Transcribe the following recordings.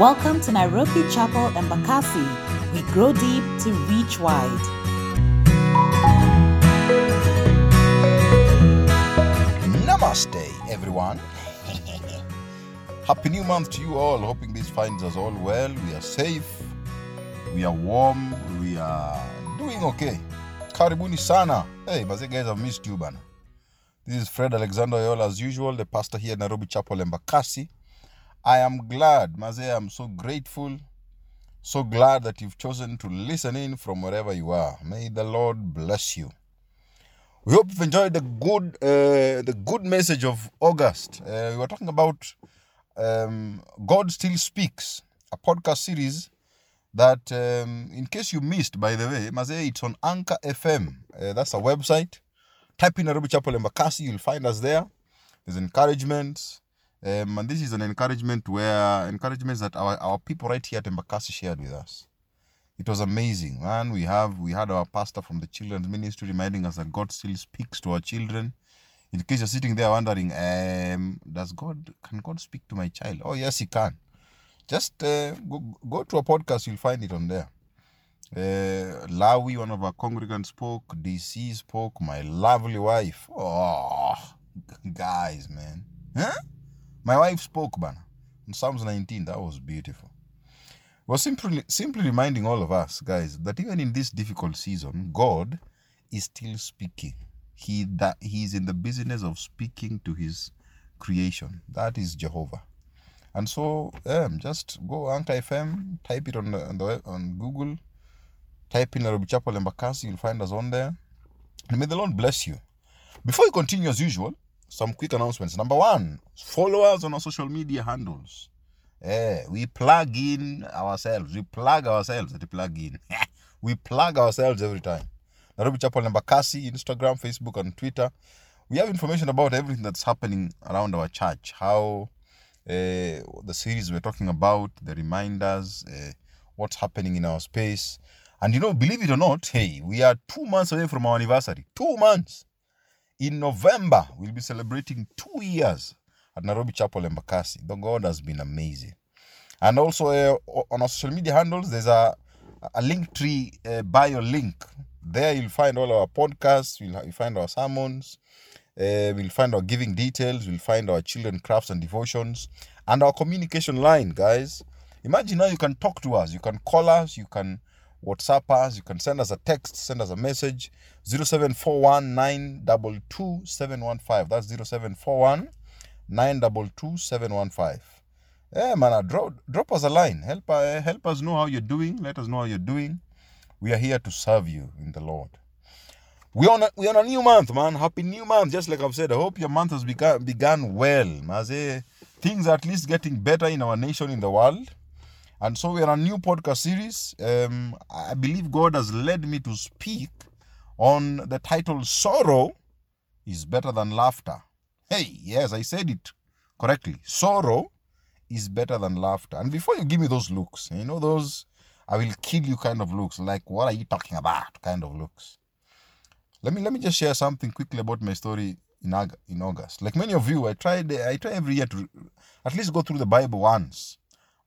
Welcome to Nairobi Chapel Embakasi. We grow deep to reach wide. Namaste, everyone. Happy new month to you all. Hoping this finds us all well. We are safe, we are warm, we are doing okay. Karibuni sana. Hey, but guys, I've missed you. This is Fred Alexander Yola, as usual, the pastor here at Nairobi Chapel and Embakasi. I am glad, Maze, I'm so grateful, so glad that you've chosen to listen in from wherever you are. May the Lord bless you. We hope you've enjoyed the good, uh, the good message of August. Uh, we were talking about um, God Still Speaks, a podcast series that, um, in case you missed, by the way, Maze, it's on Anchor FM. Uh, that's a website. Type in Nairobi Chapel Embakasi, you'll find us there. There's encouragements. Um, and this is an encouragement where encouragements that our, our people right here at Embakasi shared with us. It was amazing, man. We have we had our pastor from the children's ministry reminding us that God still speaks to our children. In case you're sitting there wondering, um, does God can God speak to my child? Oh yes, He can. Just uh, go, go to a podcast, you'll find it on there. Uh, Lawi, one of our congregants, spoke. DC spoke. My lovely wife. Oh, guys, man. Huh? My wife spoke, man. In Psalms 19, that was beautiful was simply simply reminding all of us guys that even in this difficult season god is still speaking he that he is in the business of speaking to his creation that is jehovah and so um, just go anchor fm type it on the, on, the, on google type in Nairobi Chapel Embakasi, you'll find us on there. And may the Lord bless you. Before we continue as usual, some quick announcements. Number one, follow us on our social media handles. Eh, we plug in ourselves. We plug ourselves the plug in. we plug ourselves every time. Nairobi Chapel Embakasi, Instagram, Facebook, and Twitter. We have information about everything that's happening around our church. How uh, the series we're talking about, the reminders, uh, what's happening in our space. And you know, believe it or not, hey, we are two months away from our anniversary. Two months. In November, we'll be celebrating two years at Nairobi Chapel Embakasi. The God has been amazing. And also uh, on our social media handles, there's a, a link tree uh, bio link. There you'll find all our podcasts, you'll, you'll find our sermons, uh, we'll find our giving details, we'll find our children crafts and devotions, and our communication line, guys. Imagine now you can talk to us, you can call us, you can WhatsApp us, you can send us a text, send us a message 0741 922 715. That's 0741 922 715. Yeah, man, uh, drop, drop us a line. Help, uh, help us know how you're doing. Let us know how you're doing. We are here to serve you in the Lord. We on a, we on a new month, man. Happy new month. Just like I've said, I hope your month has begun begun well. Things are at least getting better in our nation, in the world. And so we're a new podcast series. Um, I believe God has led me to speak on the title Sorrow is better than laughter. Hey, yes, I said it correctly. Sorrow is better than laughter. And before you give me those looks, you know, those I will kill you kind of looks, like what are you talking about kind of looks. Let me let me just share something quickly about my story in in August. Like many of you, I tried I try every year to at least go through the Bible once.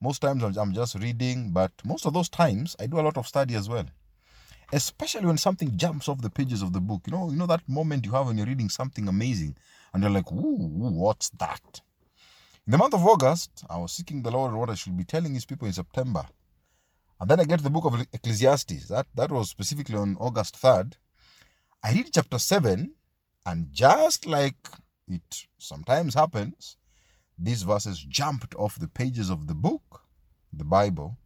Most times I'm just reading, but most of those times I do a lot of study as well especially when something jumps off the pages of the book. You know, you know that moment you have when you're reading something amazing, and you're like, "Ooh, what's that?" In the month of August, I was seeking the Lord what I should be telling His people in September, and then I get the book of Ecclesiastes. That that was specifically on August third. I read chapter seven, and just like it sometimes happens, these verses jumped off the pages of the book, the Bible,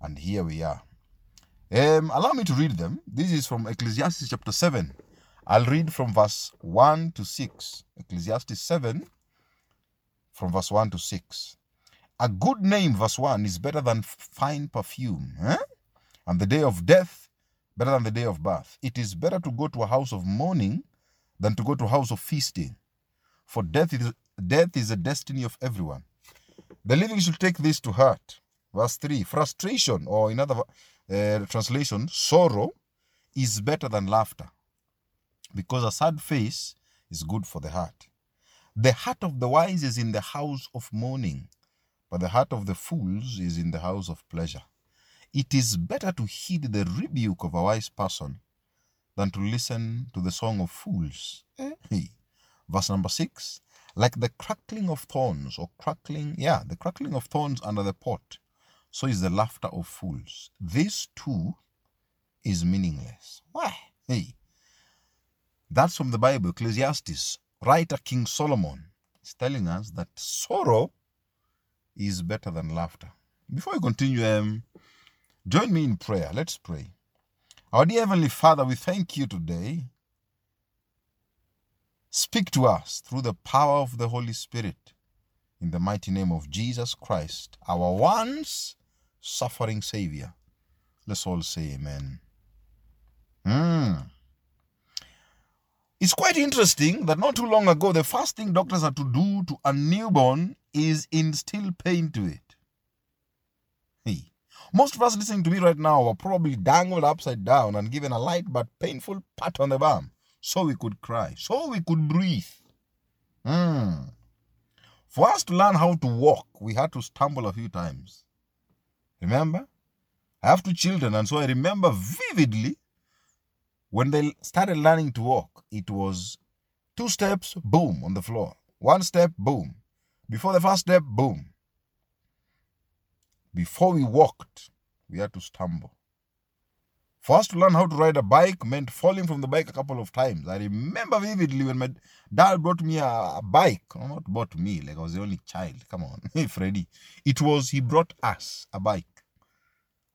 and here we are. Um, allow me to read them. This is from Ecclesiastes chapter 7. I'll read from verse 1 to 6. Ecclesiastes 7, from verse 1 to 6. A good name, verse 1, is better than fine perfume. Eh? And the day of death, better than the day of birth. It is better to go to a house of mourning than to go to a house of feasting. For death is, death is the destiny of everyone. The living should take this to heart. Verse 3 Frustration, or in other uh, translation, sorrow is better than laughter because a sad face is good for the heart. The heart of the wise is in the house of mourning, but the heart of the fools is in the house of pleasure. It is better to heed the rebuke of a wise person than to listen to the song of fools. Eh? Verse number six like the crackling of thorns or crackling, yeah, the crackling of thorns under the pot, so is the laughter of fools. This too is meaningless. Why? Hey. That's from the Bible, Ecclesiastes. Writer King Solomon is telling us that sorrow is better than laughter. Before we continue, um, join me in prayer. Let's pray. Our dear Heavenly Father, we thank you today. Speak to us through the power of the Holy Spirit in the mighty name of Jesus Christ, our once suffering Savior. Let's all say Amen. Hmm. It's quite interesting that not too long ago, the first thing doctors had to do to a newborn is instill pain to it. Hey, most of us listening to me right now are probably dangled upside down and given a light but painful pat on the bum so we could cry, so we could breathe. Mm. For us to learn how to walk, we had to stumble a few times. Remember? I have two children, and so I remember vividly when they started learning to walk, it was two steps, boom, on the floor. One step, boom. Before the first step, boom. Before we walked, we had to stumble. For us to learn how to ride a bike meant falling from the bike a couple of times. I remember vividly when my dad brought me a, a bike. No, not bought me, like I was the only child. Come on, hey Freddy. It was, he brought us a bike.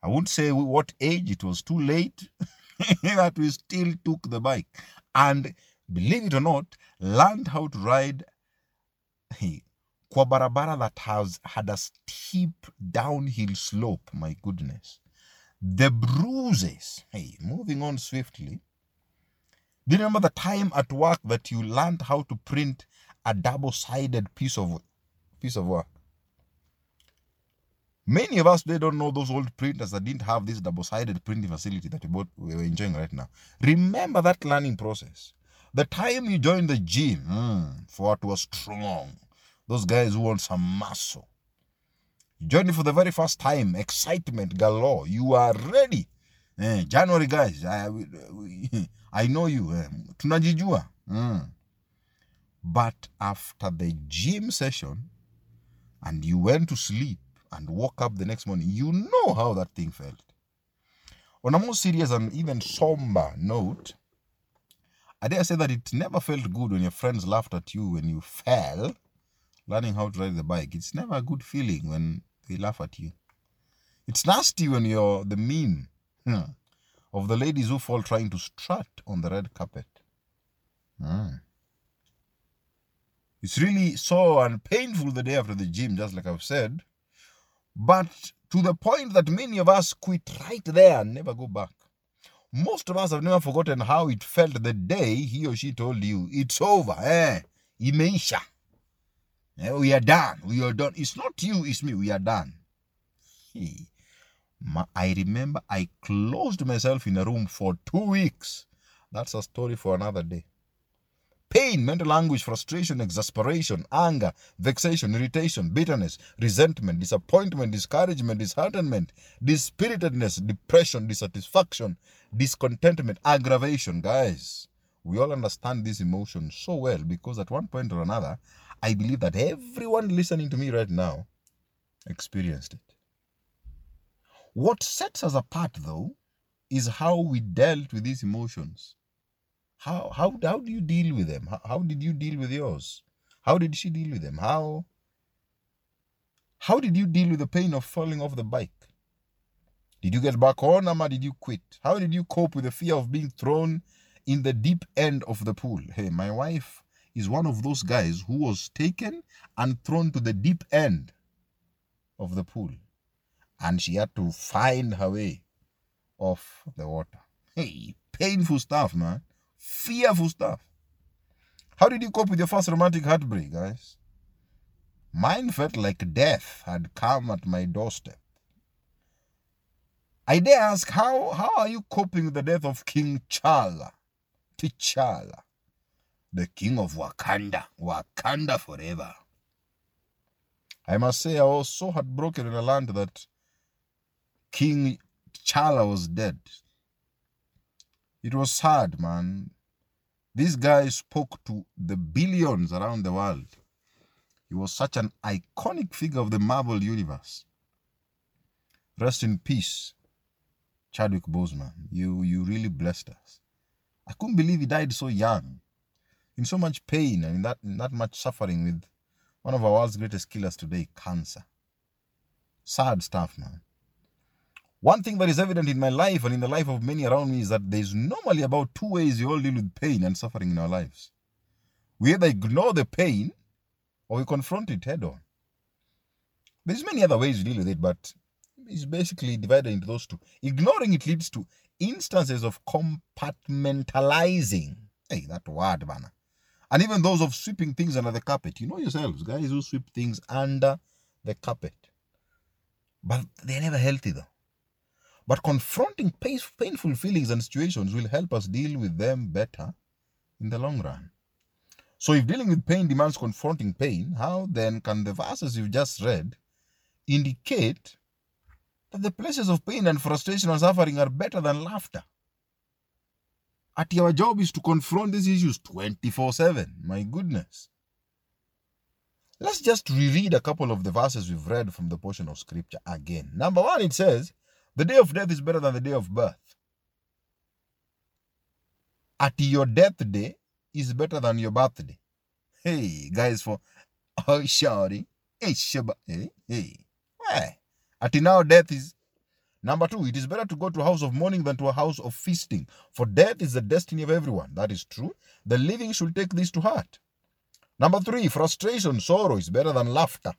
I won't say what age, it was too late that we still took the bike. And believe it or not, learned how to ride kwa barabara that has had a steep downhill slope. My goodness the bruises. Hey, moving on swiftly. Do you remember the time at work that you learned how to print a double-sided piece of piece of work? Many of us they don't know those old printers that didn't have this double-sided printing facility that we, both, we are enjoying right now. Remember that learning process. The time you joined the gym, mm, for what was strong. Those guys who want some muscle. Journey for the very first time, excitement galore. You are ready. Eh, January guys, I, I know you. Eh, tunajijua. Mm. But after the gym session and you went to sleep and woke up the next morning, you know how that thing felt. On a more serious and even somber note, I dare say that it never felt good when your friends laughed at you when you fell learning how to ride the bike. It's never a good feeling when they laugh at you. It's nasty when you're the meme hmm, of the ladies who fall trying to strut on the red carpet. Hmm. It's really sore and painful the day after the gym, just like I've said. But to the point that many of us quit right there and never go back. Most of us have never forgotten how it felt the day he or she told you, it's over, eh? Imeisha. Eh, we are done. We are done. It's not you, it's me. We are done. Hey, I remember I closed myself in a room for two weeks. That's a story for another day. Pain, mental anguish, frustration, exasperation, anger, vexation, irritation, bitterness, resentment, disappointment, discouragement, disheartenment, dispiritedness, depression, dissatisfaction, discontentment, aggravation. Guys, we all understand this emotion so well because at one point or another, I believe that everyone listening to me right now experienced it. What sets us apart, though, is how we dealt with these emotions. How, how, how do you deal with them? How, how did you deal with yours? How did she deal with them? How, how did you deal with the pain of falling off the bike? Did you get back on, or did you quit? How did you cope with the fear of being thrown in the deep end of the pool? Hey, my wife is one of those guys who was taken and thrown to the deep end of the pool. And she had to find her way off the water. Hey, painful stuff, man. Fearful stuff. How did you cope with your first romantic heartbreak, guys? Mine felt like death had come at my doorstep. I dare ask, how, how are you coping with the death of King T'Challa? T'Challa the king of Wakanda, Wakanda forever. I must say, I was so heartbroken in a land that King T'Challa was dead. It was sad, man. This guy spoke to the billions around the world. He was such an iconic figure of the Marvel universe. Rest in peace, Chadwick Boseman. You you really blessed us. I couldn't believe he died so young, in so much pain and in that in that much suffering with one of our world's greatest killers today, cancer. Sad stuff, man. One thing that is evident in my life and in the life of many around me is that there's normally about two ways we all deal with pain and suffering in our lives. We either ignore the pain or we confront it head on. There's many other ways to deal with it, but it's basically divided into those two. Ignoring it leads to instances of compartmentalizing. Hey, that word, man. And even those of sweeping things under the carpet. You know yourselves, guys who sweep things under the carpet. But they're never healthy though. But confronting painful feelings and situations will help us deal with them better in the long run. So, if dealing with pain demands confronting pain, how then can the verses you've just read indicate that the places of pain and frustration and suffering are better than laughter? At your job is to confront these issues 24 7. My goodness. Let's just reread a couple of the verses we've read from the portion of scripture again. Number one, it says, The day of death is better than the day of birth. At your death day is better than your birthday. Hey, guys, for oh, shawty. Hey, shaba. Hey, hey. Why? At now, death is Number two, it is better to go to a house of mourning than to a house of feasting, for death is the destiny of everyone. That is true. The living should take this to heart. Number three, frustration, sorrow is better than laughter,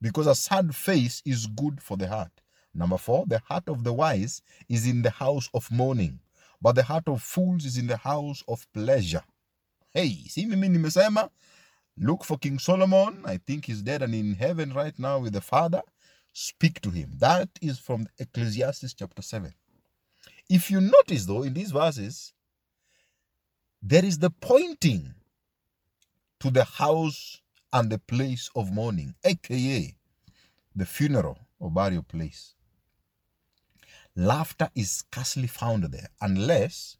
because a sad face is good for the heart. Number four, the heart of the wise is in the house of mourning, but the heart of fools is in the house of pleasure. Hey, see mimi nimesema, look for King Solomon. I think he's dead and in heaven right now with the Father speak to him. That is from Ecclesiastes chapter 7. If you notice, though, in these verses, there is the pointing to the house and the place of mourning, aka the funeral or burial place. Laughter is scarcely found there unless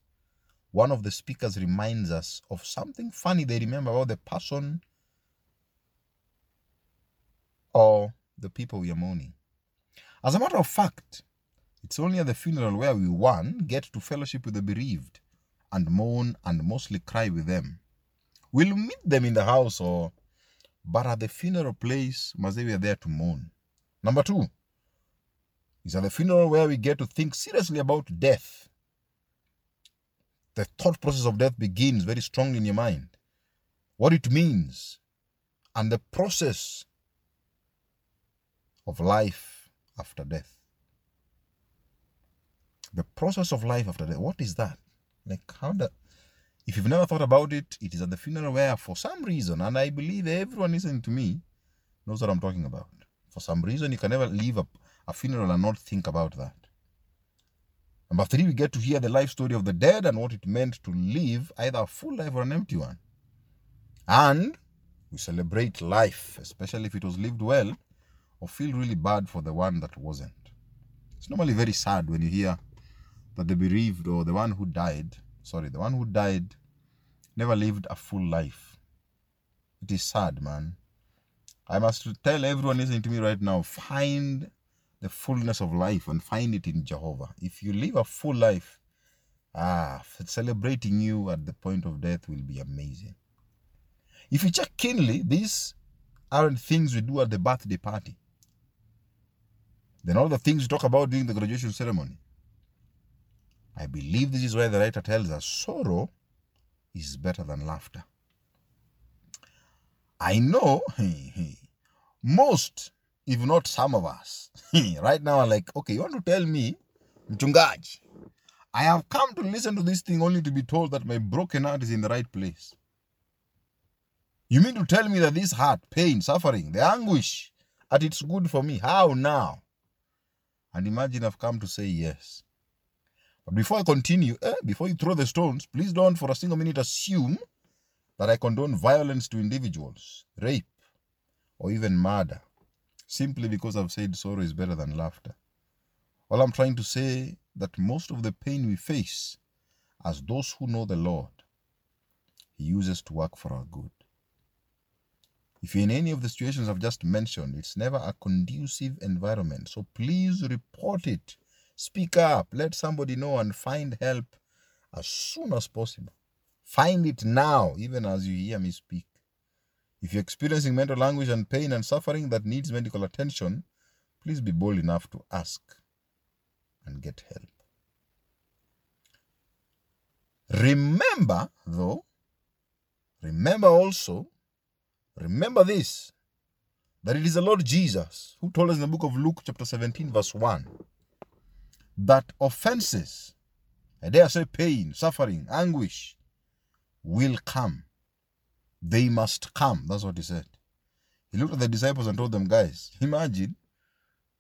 one of the speakers reminds us of something funny they remember about the person or the people we are mourning. As a matter of fact, it's only at the funeral where we, one, get to fellowship with the bereaved and mourn and mostly cry with them. We'll meet them in the house or, but at the funeral place, must we are there to mourn. Number two, is at the funeral where we get to think seriously about death. The thought process of death begins very strongly in your mind. What it means and the process of life after death. The process of life after death. What is that? Like how the if you've never thought about it, it is at the funeral where for some reason, and I believe everyone listening to me knows what I'm talking about. For some reason, you can never leave a, a funeral and not think about that. Number three, we get to hear the life story of the dead and what it meant to live either a full life or an empty one. And we celebrate life, especially if it was lived well, or feel really bad for the one that wasn't. It's normally very sad when you hear that the bereaved or the one who died, sorry, the one who died never lived a full life. It is sad, man. I must tell everyone listening to me right now find the fullness of life and find it in Jehovah. If you live a full life, ah, celebrating you at the point of death will be amazing. If you check keenly, these aren't things we do at the birthday party. Then all the things we talk about during the graduation ceremony. I believe this is why the writer tells us sorrow is better than laughter. I know most, if not some of us, right now are like, okay, you want to tell me, Mchungaji, I have come to listen to this thing only to be told that my broken heart is in the right place. You mean to tell me that this heart, pain, suffering, the anguish, that it's good for me? How now? And imagine I've come to say yes. But before I continue, eh, before you throw the stones, please don't for a single minute assume that I condone violence to individuals, rape, or even murder simply because I've said sorrow is better than laughter. All I'm trying to say that most of the pain we face as those who know the Lord, He uses to work for our good. If you're in any of the situations I've just mentioned, it's never a conducive environment. So please report it. Speak up. Let somebody know and find help as soon as possible. Find it now, even as you hear me speak. If you're experiencing mental anguish and pain and suffering that needs medical attention, please be bold enough to ask and get help. Remember, though, remember also, remember this, that it is the Lord Jesus who told us in the book of Luke, chapter 17, verse 1, that offenses, I dare say pain, suffering, anguish, will come. They must come. That's what he said. He looked at the disciples and told them, guys, imagine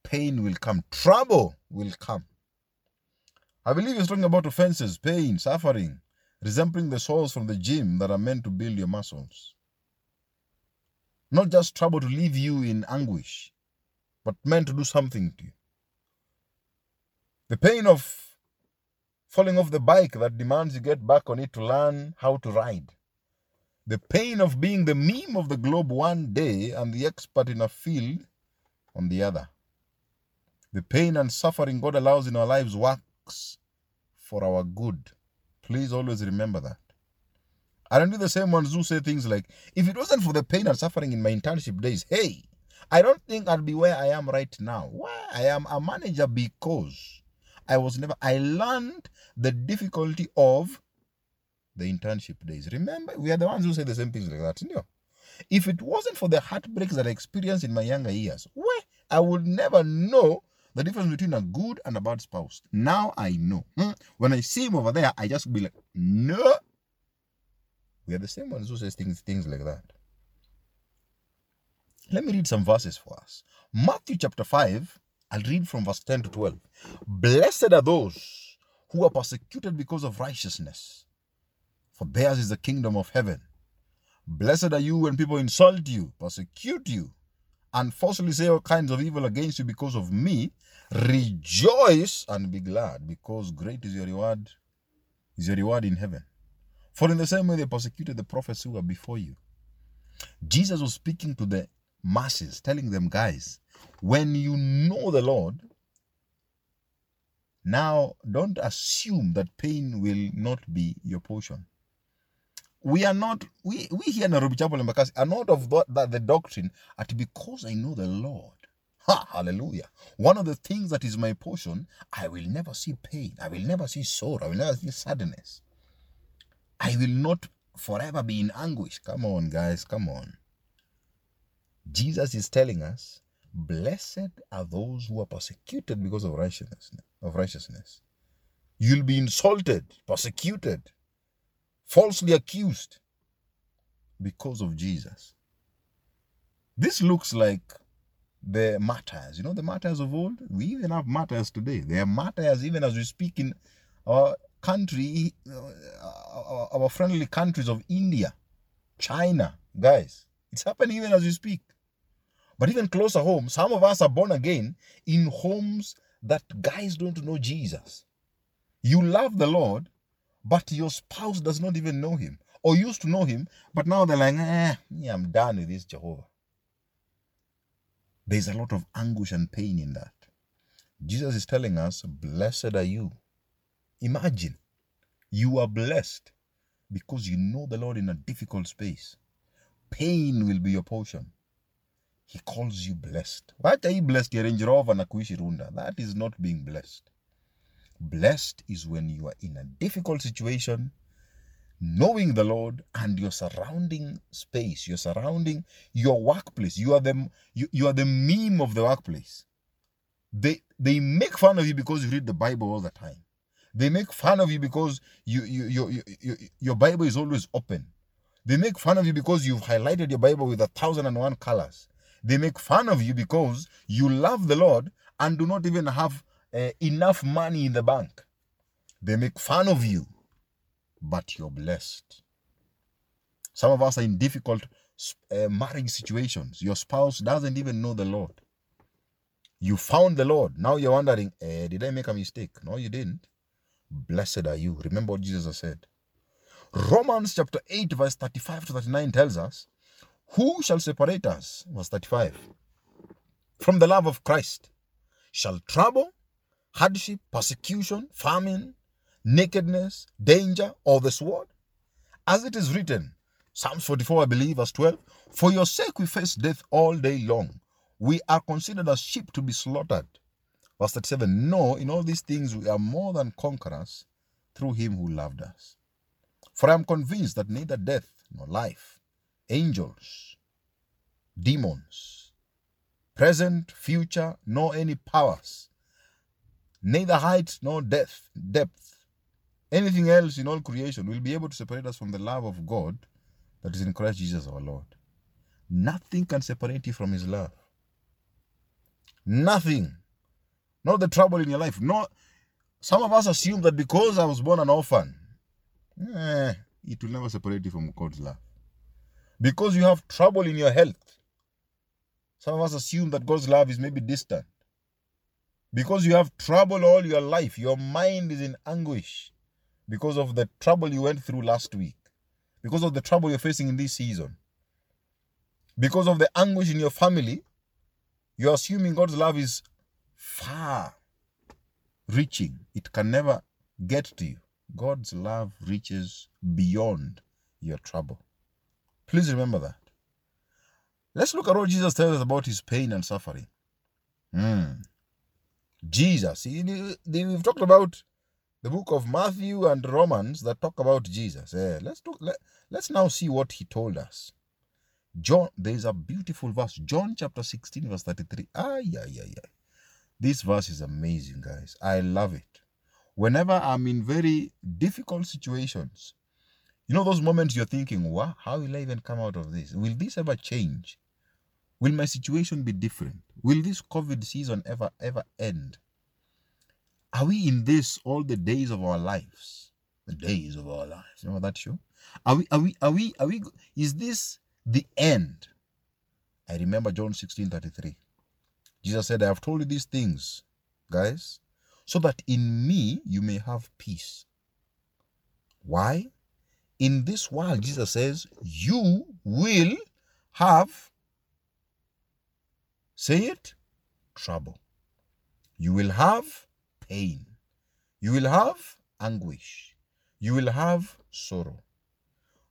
pain will come, trouble will come. I believe he's talking about offenses, pain, suffering, resembling the sores from the gym that are meant to build your muscles. Not just trouble to leave you in anguish, but meant to do something to you. The pain of falling off the bike that demands you get back on it to learn how to ride. The pain of being the meme of the globe one day and the expert in a field on the other. The pain and suffering God allows in our lives works for our good. Please always remember that. I don't do the same ones who say things like, if it wasn't for the pain and suffering in my internship days, hey, I don't think I'd be where I am right now. Why? I am a manager because I was never, I learned the difficulty of the internship days. Remember, we are the ones who say the same things like that. You know? If it wasn't for the heartbreaks that I experienced in my younger years, where I would never know the difference between a good and a bad spouse. Now I know. Hmm? When I see him over there, I just be like, no. We are the same ones who says things, things like that. Let me read some verses for us. Matthew chapter 5, I'll read from verse 10 to 12. Blessed are those who are persecuted because of righteousness, for theirs is the kingdom of heaven. Blessed are you when people insult you, persecute you, and falsely say all kinds of evil against you because of me, rejoice and be glad, because great is your reward, is your reward in heaven. For in the same way they persecuted the prophets who were before you. Jesus was speaking to the masses, telling them, guys, when you know the Lord, now don't assume that pain will not be your portion we are not we we here in Nairobi Chapel Embakasi are not of that, that the doctrine at because I know the Lord. Ha, hallelujah. One of the things that is my portion, I will never see pain. I will never see sorrow. I will never see sadness. I will not forever be in anguish. Come on, guys, come on. Jesus is telling us, blessed are those who are persecuted because of righteousness. Of righteousness. You'll be insulted, persecuted falsely accused because of Jesus. This looks like the martyrs. You know, the martyrs of old? We even have martyrs today. There are martyrs even as we speak in our country, uh, our friendly countries of India, China. Guys, it's happening even as we speak. But even closer home, some of us are born again in homes that guys don't know Jesus. You love the Lord, but your spouse does not even know him or used to know him, but now they're like, eh, I'm done with this Jehovah. There's a lot of anguish and pain in that. Jesus is telling us, Blessed are you. Imagine you are blessed because you know the Lord in a difficult space. Pain will be your portion. He calls you blessed. Why are you blessed? You're in Rover na Runda. That is not being blessed. Blessed is when you are in a difficult situation, knowing the Lord and your surrounding space, your surrounding your workplace. You are the you, you are the meme of the workplace. They they make fun of you because you read the Bible all the time. They make fun of you because you, you, you, you, you your Bible is always open. They make fun of you because you've highlighted your Bible with a thousand and one colors. They make fun of you because you love the Lord and do not even have uh, enough money in the bank. They make fun of you, but you're blessed. Some of us are in difficult uh, marriage situations. Your spouse doesn't even know the Lord. You found the Lord. Now you're wondering, eh, did I make a mistake? No, you didn't. Blessed are you. Remember what Jesus has said. Romans chapter 8, verse 35 to 39 tells us, Who shall separate us? Verse 35. From the love of Christ. Shall trouble, hardship, persecution, famine, nakedness, danger, or the sword? As it is written, Psalms 44, I believe, verse 12, For your sake we face death all day long. We are considered as sheep to be slaughtered. Verse 37, No, in all these things we are more than conquerors through him who loved us. For I am convinced that neither death nor life, angels, demons, present, future, nor any powers, neither height nor depth, depth, anything else in all creation will be able to separate us from the love of God that is in Christ Jesus our Lord. Nothing can separate you from his love. Nothing. Not the trouble in your life. Not some of us assume that because I was born an orphan, eh, it will never separate you from God's love. Because you have trouble in your health, some of us assume that God's love is maybe distant. Because you have trouble all your life, your mind is in anguish because of the trouble you went through last week, because of the trouble you're facing in this season, because of the anguish in your family, you're assuming God's love is far reaching. It can never get to you. God's love reaches beyond your trouble. Please remember that. Let's look at what Jesus tells us about his pain and suffering. Mm. Jesus. We've talked about the book of Matthew and Romans that talk about Jesus. Eh, let's, talk, let, let's now see what he told us. John, there is a beautiful verse. John chapter 16, verse 33. Ah, yeah, yeah, yeah. This verse is amazing, guys. I love it. Whenever I'm in very difficult situations, you know those moments you're thinking, wow, how will I even come out of this? Will this ever change? Will my situation be different? Will this COVID season ever, ever end? Are we in this all the days of our lives? The days of our lives. You know that show? Are we, are we, are we, are we, is this the end? I remember John 16 33. Jesus said, I have told you these things, guys, so that in me you may have peace. Why? In this world, Jesus says, you will have, say it, trouble. You will have pain. You will have anguish. You will have sorrow.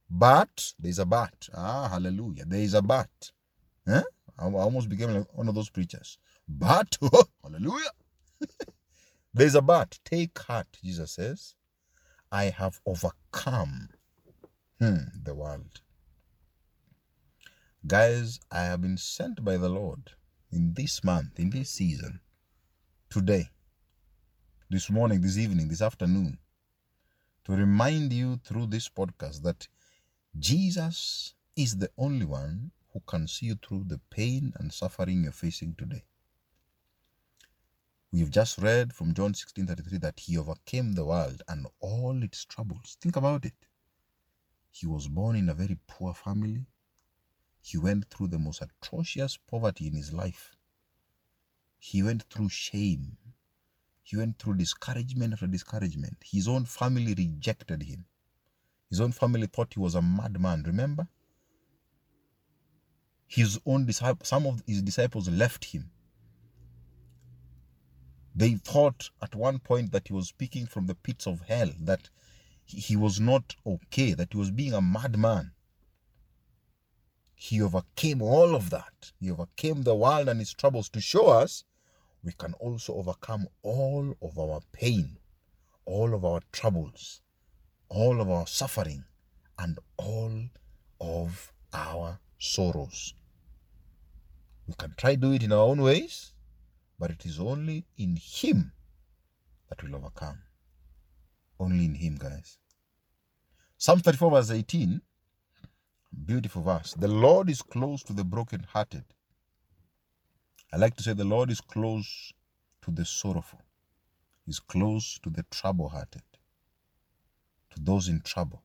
But there's a but. Ah, hallelujah. There is a but. Huh? I almost became like one of those preachers. But, hallelujah. There's a but. Take heart, Jesus says. I have overcome hmm, the world. Guys, I have been sent by the Lord in this month, in this season, today, this morning, this evening, this afternoon, to remind you through this podcast that Jesus is the only one who can see you through the pain and suffering you're facing today. We've just read from John 16:33 that he overcame the world and all its troubles. Think about it. He was born in a very poor family. He went through the most atrocious poverty in his life. He went through shame. He went through discouragement after discouragement. His own family rejected him. His own family thought he was a madman, remember? His own disciples, some of his disciples left him. They thought at one point that he was speaking from the pits of hell, that he was not okay, that he was being a madman. He overcame all of that. He overcame the world and its troubles to show us we can also overcome all of our pain, all of our troubles, all of our suffering, and all of our sorrows. We can try do it in our own ways, but it is only in Him that we'll overcome. Only in Him, guys. Psalm 34, verse 18, beautiful verse. The Lord is close to the brokenhearted. I like to say the Lord is close to the sorrowful. He's close to the trouble hearted, to those in trouble.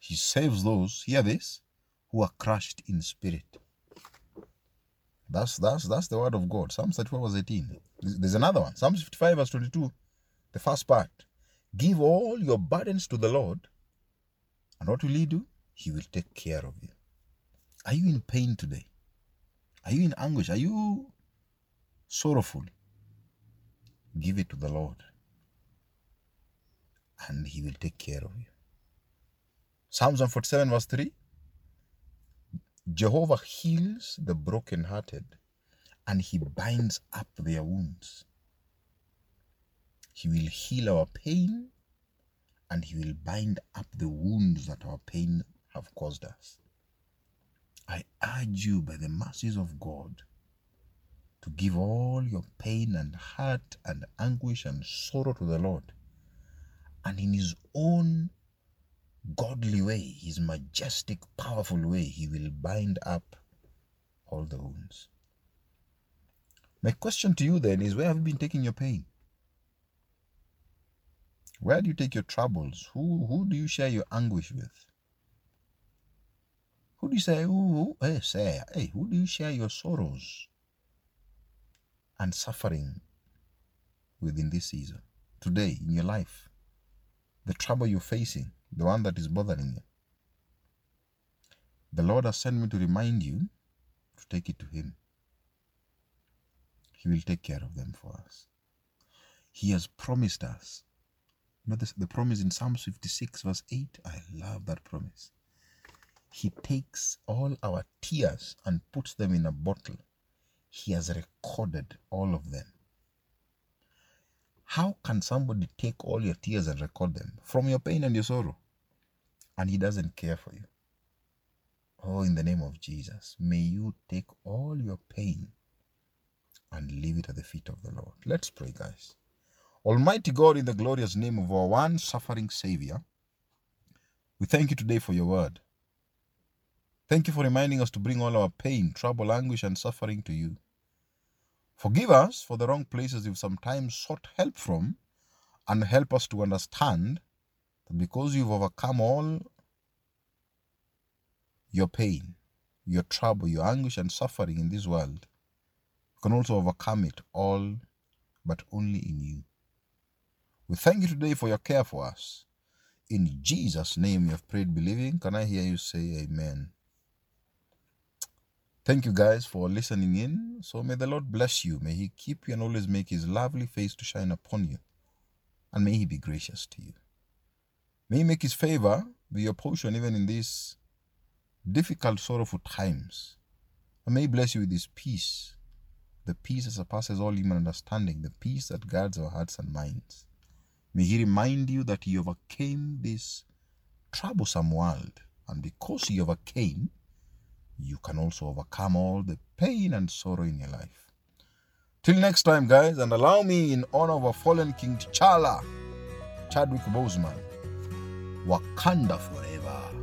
He saves those, hear this, who are crushed in spirit. That's that's that's the word of God. Psalm 34 verse 18. There's another one. Psalm 55 verse 22. The first part. Give all your burdens to the Lord. And what will he do? He will take care of you. Are you in pain today? Are you in anguish? Are you sorrowful? Give it to the Lord. And he will take care of you. Psalms 147 verse 3. Jehovah heals the brokenhearted and he binds up their wounds. He will heal our pain and he will bind up the wounds that our pain have caused us. I urge you by the mercies of God to give all your pain and hurt and anguish and sorrow to the Lord. And in his own godly way, his majestic, powerful way, he will bind up all the wounds. My question to you then is where have you been taking your pain? Where do you take your troubles? Who who do you share your anguish with? Who do you say, who, hey, eh, say, hey, eh, who do you share your sorrows and suffering within this season, today, in your life? The trouble you're facing, the one that is bothering you. The Lord has sent me to remind you to take it to Him. He will take care of them for us. He has promised us. You know this, the promise in Psalm 56, verse 8? I love that promise. He takes all our tears and puts them in a bottle. He has recorded all of them. How can somebody take all your tears and record them from your pain and your sorrow? And he doesn't care for you. Oh, in the name of Jesus, may you take all your pain and leave it at the feet of the Lord. Let's pray, guys. Almighty God, in the glorious name of our one suffering Savior, we thank you today for your word. Thank you for reminding us to bring all our pain, trouble, anguish, and suffering to you. Forgive us for the wrong places we've sometimes sought help from, and help us to understand that because you've overcome all your pain, your trouble, your anguish, and suffering in this world, you can also overcome it all, but only in you. We thank you today for your care for us. In Jesus' name we have prayed, believing. Can I hear you say amen? Thank you guys for listening in. So may the Lord bless you. May He keep you and always make His lovely face to shine upon you. And may He be gracious to you. May He make His favor be your portion even in these difficult, sorrowful times. And may He bless you with His peace, the peace that surpasses all human understanding, the peace that guards our hearts and minds. May He remind you that He overcame this troublesome world. And because He overcame, you can also overcome all the pain and sorrow in your life. Till next time, guys, and allow me, in honor of our fallen King T'Challa, Chadwick Boseman, わかんだフォレーバー。